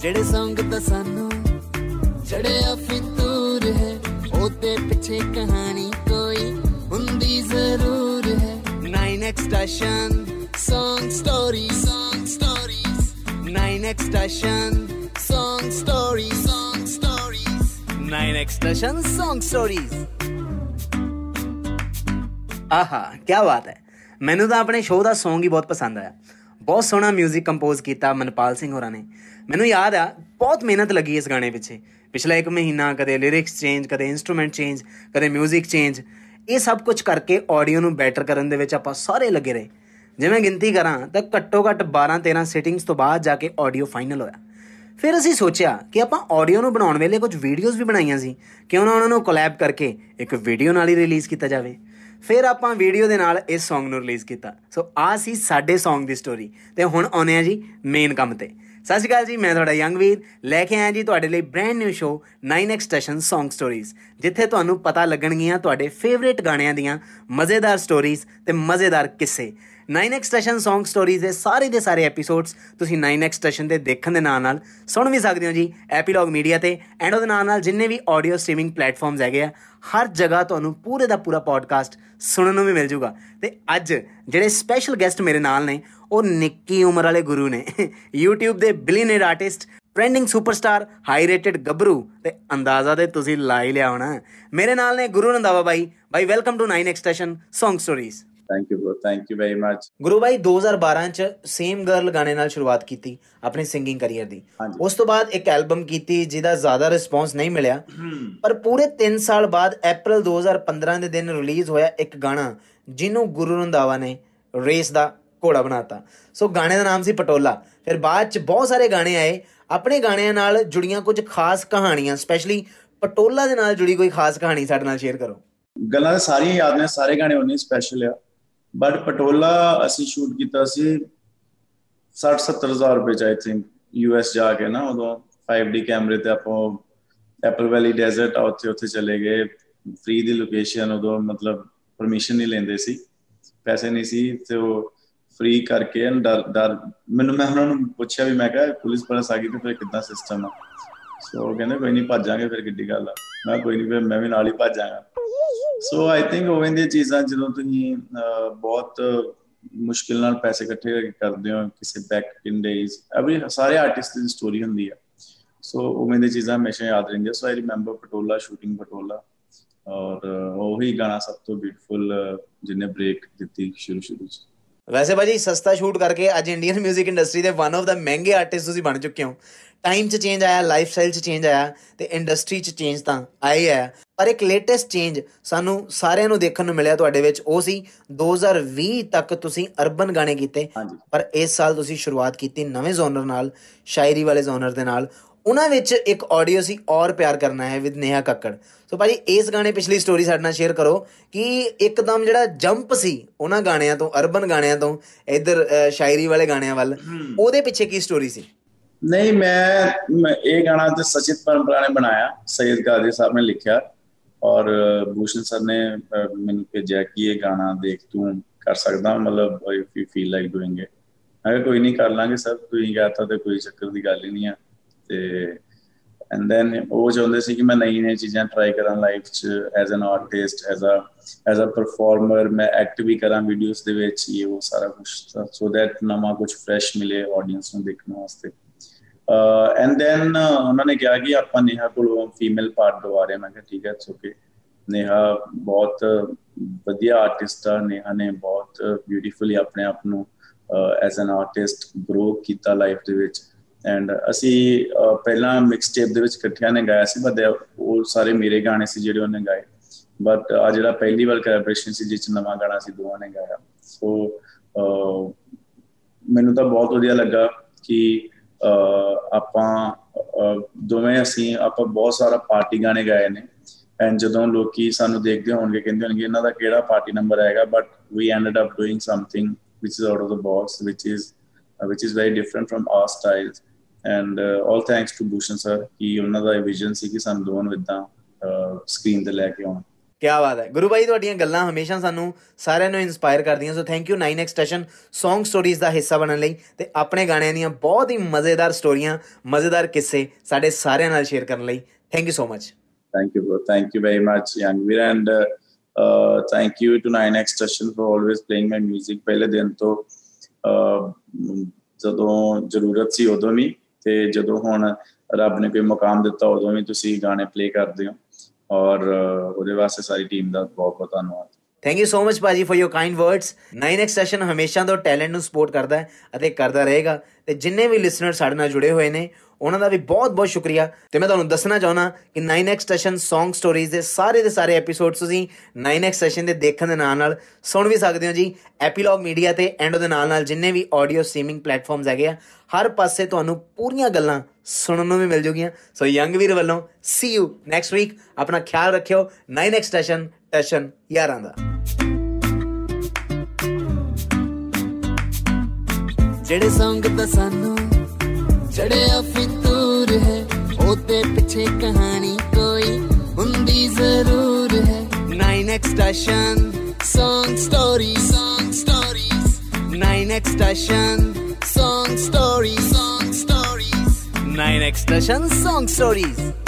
ਜਿਹੜੇ ਸੰਗ ਤਾਂ ਸਾਨੂੰ ਚੜਿਆ ਫਿਤੂਰ ਹੈ ਉਹਦੇ ਪਿੱਛੇ ਕਹਾਣੀ ਕੋਈ ਹੁੰਦੀ ਜ਼ਰੂਰ ਹੈ 9x station song stories song stories 9x station song stories song stories 9x station song stories ਆਹਾ ਕੀ ਬਾਤ ਹੈ ਮੈਨੂੰ ਤਾਂ ਆਪਣੇ ਸ਼ੋਅ ਦਾ Song ਹੀ ਬਹੁਤ ਪਸੰਦ ਆਇਆ ਬਹੁਤ ਸੋਹਣਾ 뮤직 ਕੰਪੋਜ਼ ਕੀਤਾ ਮਨਪਾਲ ਸਿੰਘ ਹੋਰਾਂ ਨੇ ਮੈਨੂੰ ਯਾਦ ਆ ਬਹੁਤ ਮਿਹਨਤ ਲੱਗੀ ਇਸ ਗਾਣੇ ਪਿੱਛੇ ਪਿਛਲਾ ਇੱਕ ਮਹੀਨਾ ਕਦੇ ਲਿਰਿਕਸ ਚੇਂਜ ਕਦੇ ਇਨਸਟਰੂਮੈਂਟ ਚੇਂਜ ਕਦੇ 뮤직 ਚੇਂਜ ਇਹ ਸਭ ਕੁਝ ਕਰਕੇ ਆਡੀਓ ਨੂੰ ਬੈਟਰ ਕਰਨ ਦੇ ਵਿੱਚ ਆਪਾਂ ਸਾਰੇ ਲੱਗੇ ਰਹੇ ਜੇ ਮੈਂ ਗਿਣਤੀ ਕਰਾਂ ਤਾਂ ਘੱਟੋ ਘੱਟ 12 13 ਸੈਟਿੰਗਸ ਤੋਂ ਬਾਅਦ ਜਾ ਕੇ ਆਡੀਓ ਫਾਈਨਲ ਹੋਇਆ ਫਿਰ ਅਸੀਂ ਸੋਚਿਆ ਕਿ ਆਪਾਂ ਆਡੀਓ ਨੂੰ ਬਣਾਉਣ ਵੇਲੇ ਕੁਝ ਵੀਡੀਓਜ਼ ਵੀ ਬਣਾਈਆਂ ਸੀ ਕਿਉਂ ਨਾ ਉਹਨਾਂ ਨੂੰ ਕੋਲੈਬ ਕਰਕੇ ਇੱਕ ਵੀਡੀਓ ਨਾਲ ਹੀ ਰਿਲੀਜ਼ ਕੀਤਾ ਜਾਵੇ ਫਿਰ ਆਪਾਂ ਵੀਡੀਓ ਦੇ ਨਾਲ ਇਸ Song ਨੂੰ ਰਿਲੀਜ਼ ਕੀਤਾ। ਸੋ ਆ ਸੀ ਸਾਡੇ Song ਦੀ ਸਟੋਰੀ ਤੇ ਹੁਣ ਆਉਨੇ ਆ ਜੀ ਮੇਨ ਕੰਮ ਤੇ। ਸਤਿ ਸ਼੍ਰੀ ਅਕਾਲ ਜੀ, ਮੈਂ ਤੁਹਾਡਾ ਯੰਗ ਵੀਰ। ਲੈ ਕੇ ਆਇਆ ਜੀ ਤੁਹਾਡੇ ਲਈ brand new show 9x station Song Stories ਜਿੱਥੇ ਤੁਹਾਨੂੰ ਪਤਾ ਲੱਗਣਗੀਆਂ ਤੁਹਾਡੇ ਫੇਵਰੇਟ ਗਾਣਿਆਂ ਦੀਆਂ ਮਜ਼ੇਦਾਰ ਸਟੋਰੀਜ਼ ਤੇ ਮਜ਼ੇਦਾਰ ਕਿੱਸੇ। 9x ਸਟੇਸ਼ਨ Song Stories ਦੇ ਸਾਰੇ ਦੇ ਸਾਰੇ ਐਪੀਸੋਡਸ ਤੁਸੀਂ 9x ਸਟੇਸ਼ਨ ਦੇ ਦੇਖਣ ਦੇ ਨਾਲ ਨਾਲ ਸੁਣ ਵੀ ਸਕਦੇ ਹੋ ਜੀ ਐਪੀਲੌਗ ਮੀਡੀਆ ਤੇ ਐਂਡ ਉਹਦੇ ਨਾਲ ਨਾਲ ਜਿੰਨੇ ਵੀ ਆਡੀਓ ਸਟ੍ਰੀਮਿੰਗ ਪਲੇਟਫਾਰਮਸ ਹੈਗੇ ਆ, ਹਰ ਜਗ੍ਹਾ ਤੁਹਾਨੂੰ ਪੂਰੇ ਦਾ ਪੂਰਾ ਪੋਡਕਾਸਟ ਸੁਣਨ ਨੂੰ ਵੀ ਮਿਲ ਜਾਊਗਾ ਤੇ ਅੱਜ ਜਿਹੜੇ ਸਪੈਸ਼ਲ ਗੈਸਟ ਮੇਰੇ ਨਾਲ ਨੇ ਉਹ ਨਿੱਕੀ ਉਮਰ ਵਾਲੇ ਗੁਰੂ ਨੇ। YouTube ਦੇ billionaire artist trending superstar high rated ਗੱਭਰੂ ਤੇ ਅੰਦਾਜ਼ਾ ਤੇ ਤੁਸੀਂ ਲਾ ਹੀ ਲਿਆ ਹੋਣਾ। ਮੇਰੇ ਨਾਲ ਨੇ ਗੁਰੂ ਰੰਦਾਵਾ ਬਾਈ। ਬਾਈ welcome to 9x station Song Stories thank you bro thank you very much Guru ਬਾਈ 2012 ਚ ਸੇਮ ਗਰਲ ਗਾਣੇ ਨਾਲ ਸ਼ੁਰੂਆਤ ਕੀਤੀ ਆਪਣੀ ਸਿੰਗਿੰਗ ਕੈਰੀਅਰ ਦੀ। ਉਸ ਤੋਂ ਬਾਅਦ ਇੱਕ ਐਲਬਮ ਕੀਤੀ ਜਿਹਦਾ ਜ਼ਿਆਦਾ ਰਿਸਪੌਂਸ ਨਹੀਂ ਮਿਲਿਆ। ਪਰ ਪੂਰੇ 3 ਸਾਲ ਬਾਅਦ April 2015 ਦੇ ਦਿਨ ਰਿਲੀਜ਼ ਹੋਇਆ ਇੱਕ ਗਾਣਾ ਜਿਹਨੂੰ ਗੁਰੂ ਰੰਧਾਵਾ ਨੇ ਰੇਸ ਦਾ ਘੋੜਾ ਬਣਾਤਾ। ਸੋ ਗਾਣੇ ਦਾ ਨਾਮ ਸੀ ਪਟੋਲਾ। ਫਿਰ ਬਾਅਦ ਚ ਬਹੁਤ ਸਾਰੇ ਗਾਣੇ ਆਏ। ਆਪਣੇ ਗਾਣਿਆਂ ਨਾਲ ਜੁੜੀਆਂ ਕੁਝ ਖਾਸ ਕਹਾਣੀਆਂ ਸਪੈਸ਼ਲੀ ਪਟੋਲਾ ਦੇ ਨਾਲ ਜੁੜੀ ਕੋਈ ਖਾਸ ਕਹਾਣੀ ਸਾਡੇ ਨਾਲ ਸ਼ੇਅਰ ਕਰੋ। ਗੱਲਾਂ ਤਾਂ ਸਾਰੀਆਂ ਯਾਦ ਨੇ, ਸਾਰੇ ਗਾਣੇ ਉਹਨੇ ਸਪੈਸ਼ਲ ਆ। ਬਟ ਪਟੋਲਾ ਅਸੀਂ ਸ਼ੂਟ ਕੀਤਾ ਸੀ 60 70000 ਰੁਪਏ ਚ ਆਈ ਥਿੰਕ ਯੂਐਸ ਜਾ ਕੇ ਨਾ, ਉਦੋਂ 5D ਕੈਮਰੇ ਤੇ ਆਪਾਂ ਐਪਲ ਵੈਲੀ ਡੈਜ਼ਰਟ ਆ, ਉੱਥੇ ਉੱਥੇ ਚਲੇ ਗਏ। ਫ੍ਰੀ ਦੀ ਲੋਕੇਸ਼ਨ ਉਦੋਂ ਮਤਲਬ ਪਰਮਿਸ਼ਨ ਨਹੀਂ ਲੈਂਦੇ ਸੀ। ਪੈਸੇ ਨਹੀਂ ਸੀ, ਤੇ ਉਹ ਫ੍ਰੀ ਕਰਕੇ ਡਰ ਡਰ ਮੈਨੂੰ ਮੈਂ ਉਹਨਾਂ ਨੂੰ ਪੁੱਛਿਆ ਵੀ ਮੈਂ ਕਿਹਾ ਪੁਲਿਸ ਪੁਲਿਸ ਆ ਗਈ ਤੇ ਫਿਰ ਕਿੱਦਾਂ ਸਿਸਟਮ ਆ? ਸੋ ਉਹ ਕਹਿੰਦੇ ਕੋਈ ਨਹੀਂ ਭੱਜਾਂਗੇ ਫਿਰ ਕਿੱਡੀ ਗੱਲ ਆ। ਮੈਂ ਕੋਈ ਨਹੀਂ ਫਿਰ ਮੈਂ ਵੀ ਨਾਲ ਹੀ ਭੱਜਾਂਗਾ। ਸੋ ਆਈ ਥਿੰਕ ਉਹ ਦੀਆਂ ਚੀਜ਼ਾਂ ਜਦੋਂ ਤੁਸੀਂ ਅਹ, ਬਹੁਤ ਮੁਸ਼ਕਿਲ ਨਾਲ ਪੈਸੇ ਇਕੱਠੇ ਕਰਦੇ ਹੋ ਕਿਸੇ ਬੈਕ ਇਨ ਡੇਜ਼ ਐਵਰੀ ਸਾਰੇ ਆਰਟਿਸਟ ਦੀ ਸਟੋਰੀ ਹੁੰਦੀ ਆ। ਸੋ ਉਹ ਦੀਆਂ ਚੀਜ਼ਾਂ ਹਮੇਸ਼ਾ ਯਾਦ ਰਹਿੰਦੀਆਂ। So I remember Patola shooting Patola. ਔਰ ਅਹ, ਉਹੀ ਗਾਣਾ ਸਭ ਤੋਂ ਬਿਊਟੀਫੁਲ ਜਿਹਨੇ ਬ੍ਰੇਕ ਦਿੱਤੀ ਸ਼ੁਰੂ ਸ਼ੁਰੂ ਚ। ਵੈਸੇ ਭਾਜੀ ਸਸਤਾ ਸ਼ੂਟ ਕਰਕੇ ਅੱਜ ਇੰਡੀਅਨ 뮤직 ਇੰਡਸਟਰੀ ਦੇ ਵਨ ਆਫ ਦਾ ਮਹਿੰਗੇ ਆਰਟਿਸਟ ਤੁਸੀਂ ਬਣ ਚੁੱਕੇ ਹੋ। ਟਾਈਮ 'ਚ ਚੇਂਜ ਆਇਆ ਲਾਈਫ ਸਟਾਈਲ 'ਚ ਚੇਂਜ ਆਇਆ ਤੇ ਇੰਡਸਟਰੀ 'ਚ ਚੇਂਜ ਤਾਂ ਆਇਆ ਹੈ। ਪਰ ਇੱਕ ਲੇਟੈਸਟ ਚੇਂਜ ਸਾਨੂੰ ਸਾਰਿਆਂ ਨੂੰ ਦੇਖਣ ਨੂੰ ਮਿਲਿਆ ਤੁਹਾਡੇ ਵਿੱਚ ਉਹ ਸੀ 2020 ਤੱਕ ਤੁਸੀਂ ਅਰਬਨ ਗਾਣੇ ਕੀਤੇ। ਪਰ ਇਸ ਸਾਲ ਤੁਸੀਂ ਸ਼ੁਰੂਆਤ ਕੀਤੀ ਨਵੇਂ ਜ਼ੋਨਰ ਨਾਲ ਸ਼ਾਇਰੀ ਵਾਲੇ ਜ਼ੋਨਰ ਦੇ ਨਾਲ। ਉਹਨਾਂ ਵਿੱਚ ਇੱਕ ਆਡੀਓ ਸੀ ਔਰ ਪਿਆਰ ਕਰਨਾ ਹੈ ਵਿਦ ਨੇਹਾ ਕੱਕੜ। ਸੋ ਭਾਜੀ ਇਸ ਗਾਣੇ ਪਿਛਲੀ ਸਟੋਰੀ ਸਾਡੇ ਨਾਲ ਸ਼ੇਅਰ ਕਰੋ ਕਿ ਇੱਕਦਮ ਜਿਹੜਾ ਜੰਪ ਸੀ ਉਹਨਾਂ ਗਾਣਿਆਂ ਤੋਂ ਅਰਬਨ ਗਾਣਿਆਂ ਤੋਂ ਇੱਧਰ ਸ਼ਾਇਰੀ ਵਾਲੇ ਗਾਣਿਆਂ ਵੱਲ ਉਹਦੇ ਪਿੱਛੇ ਕੀ ਸਟੋਰੀ ਸੀ? ਨਹੀਂ ਮੈਂ ਇਹ ਗਾਣਾ ਤੇ ਸਚਿਤ ਪਰੰਪਰਾ ਨੇ ਬਣਾਇਆ ਸੈਯਦ ਕਾਦੀ ਸਾਹਿਬ ਨੇ ਲਿਖਿਆ ਔਰ ਭੂਸ਼ਣ ਸਰ ਨੇ ਮੈਨੂੰ ਭੇਜਿਆ ਕਿ ਇਹ ਗਾਣਾ ਦੇਖ ਤੂੰ ਕਰ ਸਕਦਾ ਮਤਲਬ if you feel like doing it ਮੈਂ ਕੋਈ ਨਹੀਂ ਕਰ ਲਾਂਗੇ ਸਰ ਤੁਸੀਂ ਕਹਤਾ ਤੇ ਕੋਈ ਚੱਕਰ ਦੀ ਗੱਲ ਹੀ ਨਹੀਂ ਆ। ਤੇ ਐਂਡ ਦੈਨ ਉਹ ਚਾਹੁੰਦੇ ਸੀ ਕਿ ਮੈਂ ਨਈ ਨਈ ਚੀਜ਼ਾਂ ਟਰਾਈ ਕਰਾਂ ਲਾਈਫ 'ਚ as an artist as a as a performer ਮੈਂ ਐਕਟ ਵੀ ਕਰਾਂ ਵੀਡੀਓਜ਼ ਦੇ ਵਿੱਚ, ਇਹ ਉਹ ਸਾਰਾ ਕੁਝ ਸੋ ਦੈਟ ਨਵਾਂ ਕੁਝ ਫਰੈਸ਼ ਮਿਲੇ ਆਡੀਅנס ਨੂੰ ਦੇਖਣ ਵਾਸਤੇ। ਐਂਡ ਦੈਨ ਉਹਨਾਂ ਨੇ ਕਿਹਾ ਕਿ ਆਪਾਂ ਨੇਹਾ ਕੋਲੋਂ ਫੀਮੇਲ ਪਾਰਟ ਦਵਾ ਰਹੇ ਮੈਂ ਕਿਹਾ ਠੀਕ ਹੈ ਇਟਸ ਓਕੇ ਨੇਹਾ ਬਹੁਤ ਵਧੀਆ ਆਰਟਿਸਟ ਆ। ਨੇਹਾ ਨੇ ਬਹੁਤ ਬਿਊਟੀਫੁਲੀ ਆਪਣੇ ਆਪ ਨੂੰ ਐਜ਼ ਐਨ ਆਰਟਿਸਟ ਗਰੋ ਕੀਤਾ ਲਾਈਫ ਦੇ ਵਿੱਚ। ਐਂਡ uh, ਅਸੀਂ ਅਹ, ਪਹਿਲਾਂ ਮਿਕਸ ਟੇਪ ਦੇ ਵਿੱਚ ਇਕੱਠਿਆਂ ਨੇ ਗਾਇਆ ਸੀ ਬਟ uh, ਉਹ ਸਾਰੇ ਮੇਰੇ ਗਾਣੇ ਸੀ ਜਿਹੜੇ ਉਹਨੇ ਗਾਏ। ਬਟ ਆ ਜਿਹੜਾ ਪਹਿਲੀ ਵਾਰ ਕੋਲੈਬੋਰੇਸ਼ਨ ਸੀ ਜਿਸ 'ਚ ਨਵਾਂ ਗਾਣਾ ਸੀ ਦੋਵਾਂ ਨੇ ਗਾਇਆ। ਸੋ ਮੈਨੂੰ ਤਾਂ ਬਹੁਤ ਵਧੀਆ ਲੱਗਾ ਕਿ ਅਹ, ਆਪਾਂ ਅਹ, ਦੋਵੇਂ ਅਸੀਂ ਆਪਾਂ ਬਹੁਤ ਸਾਰਾ ਪਾਰਟੀ ਗਾਣੇ ਗਾਏ ਨੇ। ਐਂਡ ਜਦੋਂ ਲੋਕੀ ਸਾਨੂੰ ਦੇਖਦੇ ਹੋਣਗੇ ਕਹਿੰਦੇ ਹੋਣਗੇ ਇਹਨਾਂ ਦਾ ਕਿਹੜਾ ਪਾਰਟੀ ਨੰਬਰ ਆਏਗਾ? But we ended up doing something which is out of the box which is uh, which is very different from our styles and uh, all thanks to Bhushan sir ਕਿ ਉਹਨਾਂ ਦਾ vision ਸੀ ਕਿ ਸਾਨੂੰ ਦੋਵਾਂ ਨੂੰ ਇਦਾਂ screen ਤੇ ਲੈ ਕੇ ਆਉਣ ਕੀ ਬਾਤ ਹੈ ਗੁਰੂ ਭਾਈ ਤੁਹਾਡੀਆਂ ਗੱਲਾਂ ਹਮੇਸ਼ਾ ਸਾਨੂੰ ਸਾਰਿਆਂ ਨੂੰ ਇਨਸਪਾਇਰ ਕਰਦੀਆਂ so thank you 9x station Song stories ਦਾ ਹਿੱਸਾ ਬਣਨ ਲਈ ਤੇ ਆਪਣੇ ਗਾਣਿਆਂ ਦੀਆਂ ਬਹੁਤ ਹੀ ਮਜ਼ੇਦਾਰ ਸਟੋਰੀਆਂ ਮਜ਼ੇਦਾਰ ਕਿੱਸੇ ਸਾਡੇ ਸਾਰਿਆਂ ਨਾਲ ਸ਼ੇਅਰ ਕਰਨ ਲਈ thank you so much Thank you, bro. Thank you very much, Youngveer, and uh, uh, thank you to 9x Station for always playing my music. ਪਹਿਲੇ ਦਿਨ ਤੋਂ uh, ਜਦੋਂ ਜ਼ਰੂਰਤ ਸੀ ਉਦੋਂ ਵੀ ਤੇ ਜਦੋਂ ਹੁਣ ਰੱਬ ਨੇ ਕੋਈ ਮੁਕਾਮ ਦਿੱਤਾ ਉਦੋਂ ਵੀ ਤੁਸੀਂ ਗਾਣੇ ਪਲੇ ਕਰਦੇ ਹੋ ਔਰ uh, ਉਹਦੇ ਵਾਸਤੇ ਸਾਰੀ ਟੀਮ ਦਾ ਬਹੁਤ ਬਹੁਤ ਧੰਨਵਾਦ। ਥੈਂਕ ਯੂ ਸੋ ਮਚ ਭਾਜੀ for your kind words 9x session ਹਮੇਸ਼ਾ ਤੋਂ ਟੈਲੈਂਟ ਨੂੰ ਸਪੋਰਟ ਕਰਦਾ ਹੈ ਅਤੇ ਕਰਦਾ ਰਹੇਗਾ। ਤੇ ਜਿੰਨੇ ਵੀ ਲਿਸਨਰ ਸਾਡੇ ਨਾਲ ਜੁੜੇ ਹੋਏ ਨੇ ਉਹਨਾਂ ਦਾ ਵੀ ਬਹੁਤ-ਬਹੁਤ ਸ਼ੁਕਰੀਆ। ਤੇ ਮੈਂ ਤੁਹਾਨੂੰ ਦੱਸਣਾ ਚਾਹੁੰਦਾ ਕਿ 9x ਸੈਸ਼ਨ Song ਸਟੋਰੀਜ਼ ਦੇ ਸਾਰੇ ਦੇ ਸਾਰੇ ਐਪੀਸੋਡਸ ਤੁਸੀਂ 9x ਸੈਸ਼ਨ ਦੇ ਦੇਖਣ ਦੇ ਨਾਲ ਨਾਲ ਸੁਣ ਵੀ ਸਕਦੇ ਹੋ ਜੀ। ਐਪੀਲੌਗ ਮੀਡੀਆ ਤੇ ਐਂਡ ਉਹਦੇ ਨਾਲ ਨਾਲ ਜਿੰਨੇ ਵੀ ਆਡੀਓ ਸਟ੍ਰੀਮਿੰਗ ਪਲੇਟਫਾਰਮਸ ਹੈਗੇ ਆ, ਹਰ ਪਾਸੇ ਤੁਹਾਨੂੰ ਪੂਰੀਆਂ ਗੱਲਾਂ ਸੁਣਨ ਨੂੰ ਵੀ ਮਿਲ ਜੂਗੀਆਂ। ਸੋ ਯੰਗ ਵੀਰ ਵੱਲੋਂ ਸੀ ਯੂ ਨੈਕਸਟ ਵੀਕ ਆਪਣਾ ਖਿਆਲ ਰੱਖਿਓ 9x ਸਟੇਸ਼ਨ ਟੈਸ਼ਨ ਯਾਰਾਂ ਦਾ। ਜਿਹੜੇ ਸੰਗ ਤਾਂ ਸਾਨੂੰ ਚੜਿਆ ਫਿਤੂਰ ਹੈ ਉਹਦੇ ਪਿੱਛੇ ਕਹਾਣੀ ਕੋਈ ਹੁੰਦੀ ਜ਼ਰੂਰ ਹੈ 9x station Song stories, song stories, 9x station song stories, song stories. 9x station song stories